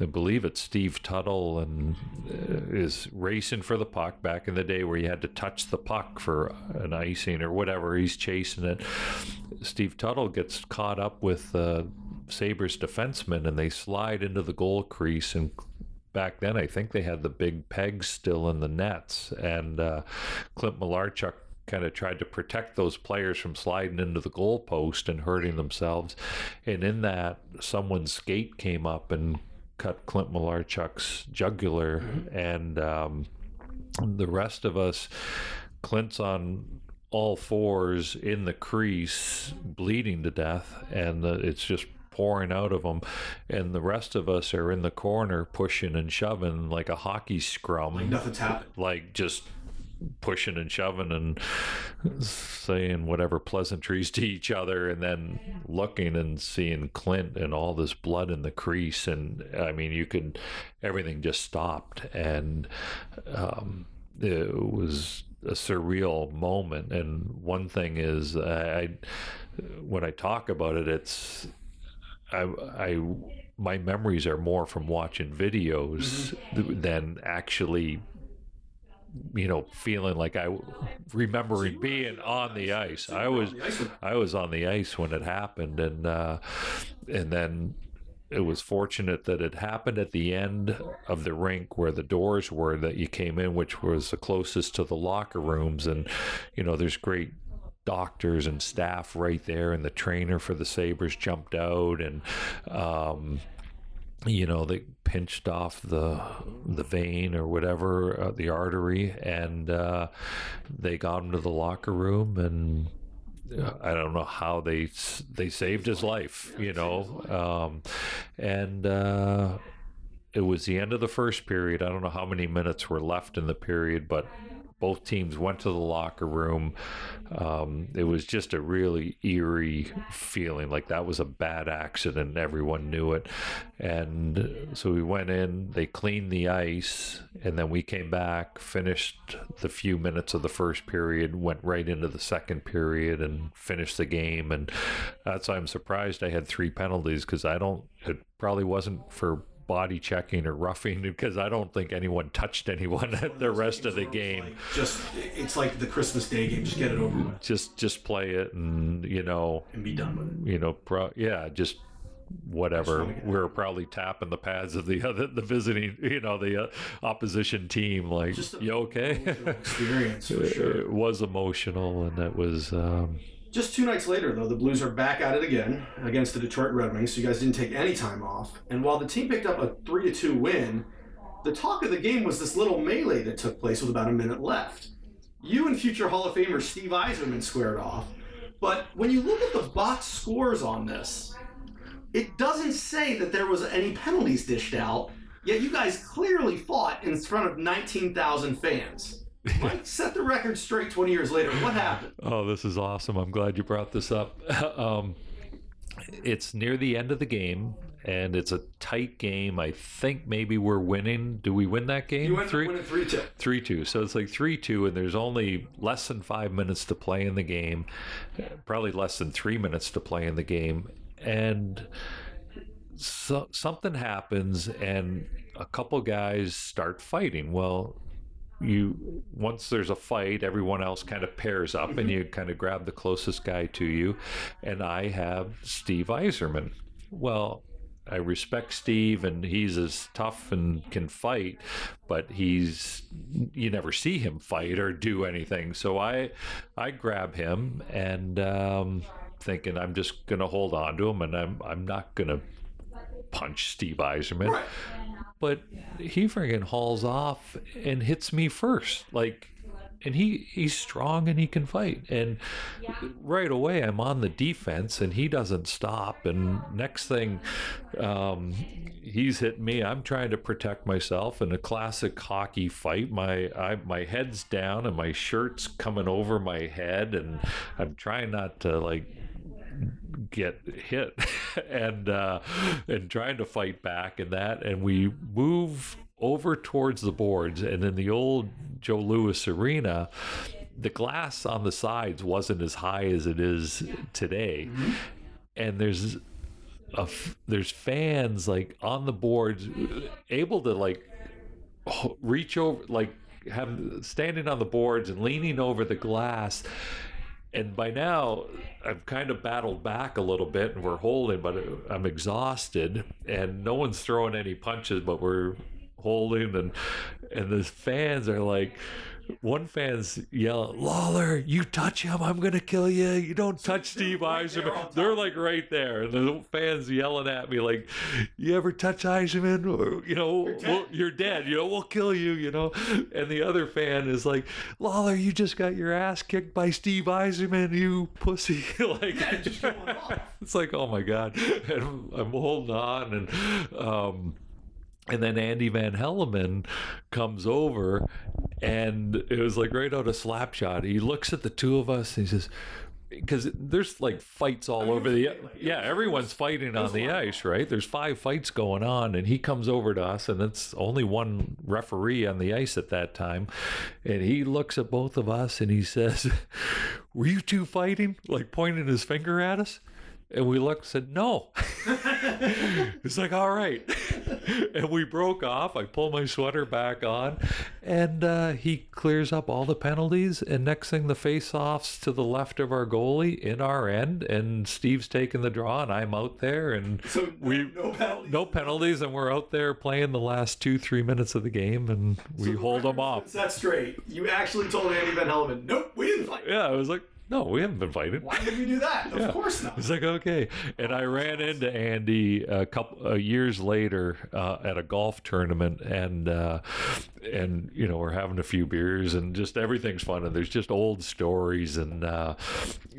I believe it's Steve Tuttle and uh, is racing for the puck. Back in the day, where you had to touch the puck for an icing or whatever, he's chasing it. Steve Tuttle gets caught up with. Uh, Sabres defenseman and they slide into the goal crease and back then I think they had the big pegs still in the nets and uh, Clint Malarchuk kind of tried to protect those players from sliding into the goalpost and hurting themselves. And in that, someone's skate came up and cut Clint Malarchuk's jugular, mm-hmm. and um, the rest of us, Clint's on all fours in the crease, bleeding to death, and uh, it's just pouring out of them, and the rest of us are in the corner pushing and shoving like a hockey scrum. Like nothing's happened. Like just pushing and shoving and saying whatever pleasantries to each other and then looking and seeing Clint and all this blood in the crease and I mean you could everything just stopped and um, it was a surreal moment and one thing is I when I talk about it it's I, I my memories are more from watching videos mm-hmm. than actually you know feeling like I remembering being on the ice. I was I was on the ice when it happened and uh and then it was fortunate that it happened at the end of the rink where the doors were that you came in, which was the closest to the locker rooms. And, you know, there's great doctors and staff right there, and the trainer for the Sabres jumped out. And, um, you know they pinched off the the vein or whatever uh, the artery and uh, they got him to the locker room and I don't know how they they saved his life, you know, um, and uh, it was the end of the first period. I don't know how many minutes were left in the period, but both teams went to the locker room. Um, it was just a really eerie feeling like that was a bad accident. Everyone knew it. And so we went in, they cleaned the ice, and then we came back, finished the few minutes of the first period, went right into the second period, and finished the game. And that's why I'm surprised I had three penalties because I don't, it probably wasn't for body checking or roughing because I don't think anyone touched anyone (laughs) at the rest of the game. Like just it's like the Christmas Day game. Just get it over with. Just just play it and you know and be done with it. You know, pro, yeah, just whatever. We are probably tapping the pads of the (laughs) other the visiting, you know, the uh, opposition team. Like, you okay? Experience (laughs) sure. It was emotional, and it was. Um, just two nights later, though, the Blues are back at it again against the Detroit Red Wings. So you guys didn't take any time off. And while the team picked up a 3 2 win, the talk of the game was this little melee that took place with about a minute left. You and future Hall of Famer Steve Yzerman squared off. But when you look at the box scores on this, it doesn't say that there was any penalties dished out. Yet you guys clearly fought in front of 19,000 fans. Mike (laughs) set the record straight 20 years later. What happened? Oh, this is awesome. I'm glad you brought this up. (laughs) um, it's near the end of the game, and it's a tight game. I think maybe we're winning. Do we win that game? You went three, three two. Three two. So it's like three two, and there's only less than five minutes to play in the game. Probably less than three minutes to play in the game, and so, something happens, and a couple guys start fighting. Well, you once there's a fight everyone else kind of pairs up mm-hmm. and you kind of grab the closest guy to you and i have steve Yzerman well I respect Steve and he's as tough and can fight, but he's you never see him fight or do anything. So I I grab him and um, thinking I'm just gonna hold on to him and I'm I'm not gonna punch Steve. Right but he friggin' hauls off and hits me first. Like, and he he's strong and he can fight. And right away, I'm on the defense, and he doesn't stop. And next thing, um, he's hitting me. I'm trying to protect myself in a classic hockey fight. My I, my head's down and my shirt's coming over my head, and I'm trying not to like get hit (laughs) and uh, and trying to fight back and that and we move over towards the boards and in the old Joe Louis arena the glass on the sides wasn't as high as it is today mm-hmm. and there's a, there's fans like on the boards able to like reach over like have standing on the boards and leaning over the glass and by now I've kind of battled back a little bit and we're holding, but I'm exhausted and no one's throwing any punches, but we're holding and and the fans are like one fan's yelling, Lalor, you touch him, I'm gonna kill you. You don't touch Steve Yzerman. They're like right there, and the fans yelling at me like, "You ever touch Yzerman? Or, you know, you're dead. you're dead. You know, we'll kill you. You know." And the other fan is like, "Lalor, you just got your ass kicked by Steve Yzerman, you pussy!" (laughs) like, it's like, oh my god, (laughs) and I'm holding on, and um, and then Andy Van Hellemond comes over, and it was like right out of Slapshot. He looks at the two of us and he says, because there's like fights all over the yeah everyone's fighting on the ice right? There's five fights going on and he comes over to us and it's only one referee on the ice at that time. And he looks at both of us and he says (laughs) were you two fighting? Like pointing his finger at us And we looked and said, no. (laughs) it's like, all right. (laughs) and we broke off. I pull my sweater back on, and uh, he clears up all the penalties. And next thing, the face offs to the left of our goalie in our end, and Steve's taking the draw, and I'm out there. And So we no penalties. no penalties, and we're out there playing the last two, three minutes of the game, and we hold them off. That's straight. You actually told Andy Van Hellemond, nope, we didn't fight. Yeah, I was like, no, we haven't been fighting. Why did we do that? Of Yeah. course not. It's like okay, and I ran into Andy a couple uh, years later uh, at a golf tournament, and uh, and you know we're having a few beers, and just everything's fun, and there's just old stories, and uh,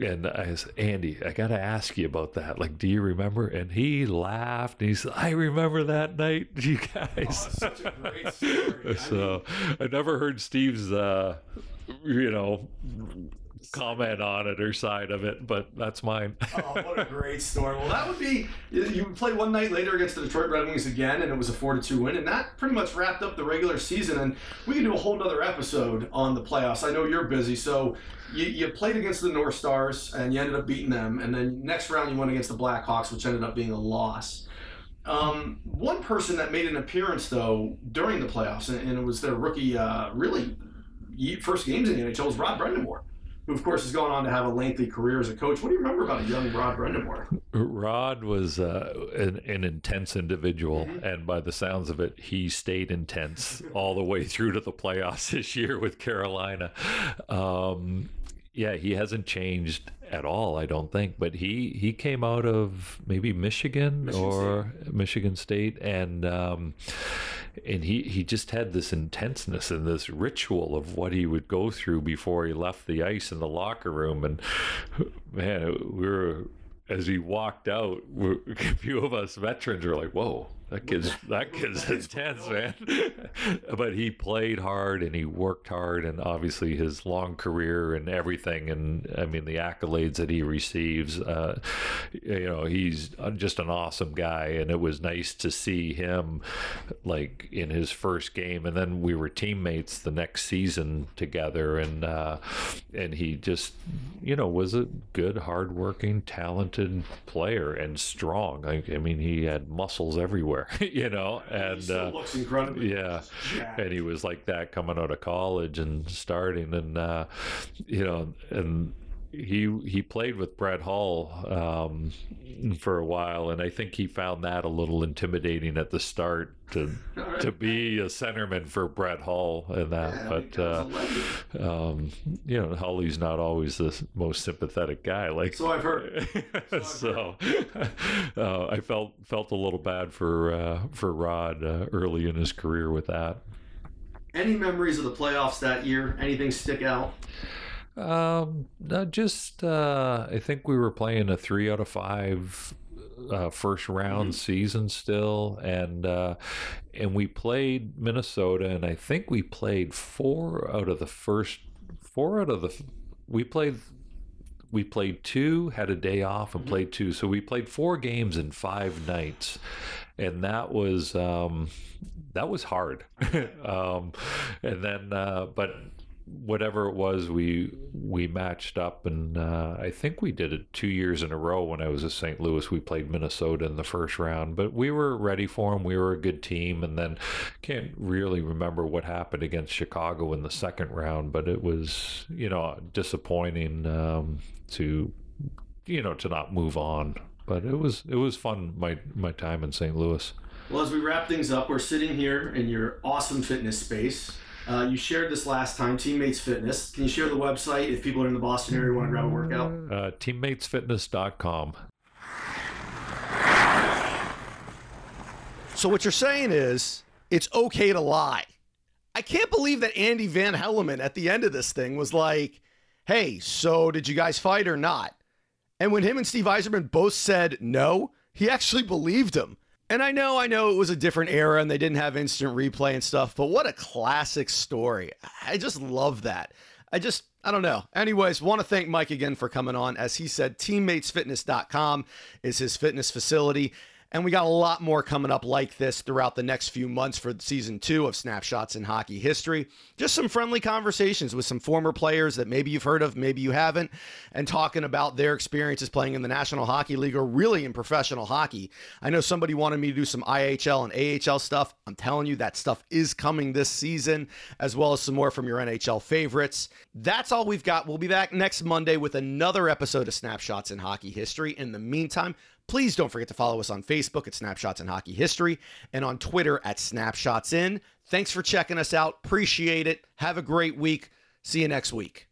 and I said, Andy, I got to ask you about that. Like, do you remember? And he laughed, and he said, I remember that night, (laughs) you guys. Such a great story. (laughs) so I never heard Steve's, uh, you know. Comment on it or side of it, but that's mine. (laughs) oh, what a great story. Well, that would be you- would play one night later against the Detroit Red Wings again, and it was a four to two win, and that pretty much wrapped up the regular season. And we can do a whole other episode on the playoffs. I know you're busy, so you, you played against the North Stars and you ended up beating them, and then next round you went against the Blackhawks, which ended up being a loss. Um, one person that made an appearance though during the playoffs, and, and it was their rookie, uh, really first games in the NHL, was Rod Brind'Amour, who of course has gone on to have a lengthy career as a coach. What do you remember about a young Rod Brind'Amour? Rod was uh, an, an intense individual, and by the sounds of it, he stayed intense all the way through to the playoffs (laughs) this year with Carolina. Um, yeah, he hasn't changed at all, I don't think. But he he came out of maybe Michigan, Michigan or Michigan State, and um, and he he just had this intenseness and this ritual of what he would go through before he left the ice in the locker room. And man, we were as he walked out, (laughs) a few of us veterans were like, "Whoa, that kid's that kid's (laughs) intense, man." but he played hard and he worked hard, and obviously his long career and everything, and I mean the accolades that he receives. Uh, you know, he's just an awesome guy, and it was nice to see him like in his first game, and then we were teammates the next season together, and uh, and he just you know was a good, hardworking, talented player and strong. I, I mean, he had muscles everywhere, (laughs) you know, and uh, looks incredibly. yeah, jacked. and he was like that coming out of college and starting, and uh, you know, and he he played with Brett Hull um, for a while, and I think he found that a little intimidating at the start to to be a centerman for Brett Hull and that. Yeah, but uh, was a legend. um, you know, Hully's not always the most sympathetic guy. Like So I've heard. (laughs) so (laughs) uh, I felt felt a little bad for uh, for Rod uh, early in his career with that. Any memories of the playoffs that year? Anything stick out? Um, no, just uh, I think we were playing a three out of five uh, first round season still, and uh, and we played Minnesota, and I think we played four out of the first four out of the we played we played two, had a day off, and played two. So we played four games in five nights, and that was um, that was hard. (laughs) um, and then, uh, but whatever it was, we we matched up, and uh, I think we did it two years in a row. When I was at St. Louis, we played Minnesota in the first round, but we were ready for them. We were a good team, and then can't really remember what happened against Chicago in the second round, but it was you know disappointing um, to you know to not move on. But it was it was fun my my time in St. Louis. Well, as we wrap things up, we're sitting here in your awesome fitness space. Uh, you shared this last time, Teammates Fitness. Can you share the website if people are in the Boston area want to grab a workout? Uh, teammatesfitness.com. So what you're saying is it's okay to lie. I can't believe that Andy Van Hellemond at the end of this thing was like, "Hey, so did you guys fight or not?" And when him and Steve Yzerman both said no, he actually believed him. And I know, I know it was a different era and they didn't have instant replay and stuff, but what a classic story. I just love that. I just, I don't know. Anyways, want to thank Mike again for coming on. As he said, teammatesfitness.com is his fitness facility. And we got a lot more coming up like this throughout the next few months for season two of Snapshots in Hockey History. Just some friendly conversations with some former players that maybe you've heard of, maybe you haven't, and talking about their experiences playing in the National Hockey League or really in professional hockey. I know somebody wanted me to do some IHL and AHL stuff. I'm telling you, that stuff is coming this season, as well as some more from your NHL favorites. That's all we've got. We'll be back next Monday with another episode of Snapshots in Hockey History. In the meantime, Please don't forget to follow us on Facebook at Snapshots in Hockey History and on Twitter at Snapshots In. Thanks for checking us out. Appreciate it. Have a great week. See you next week.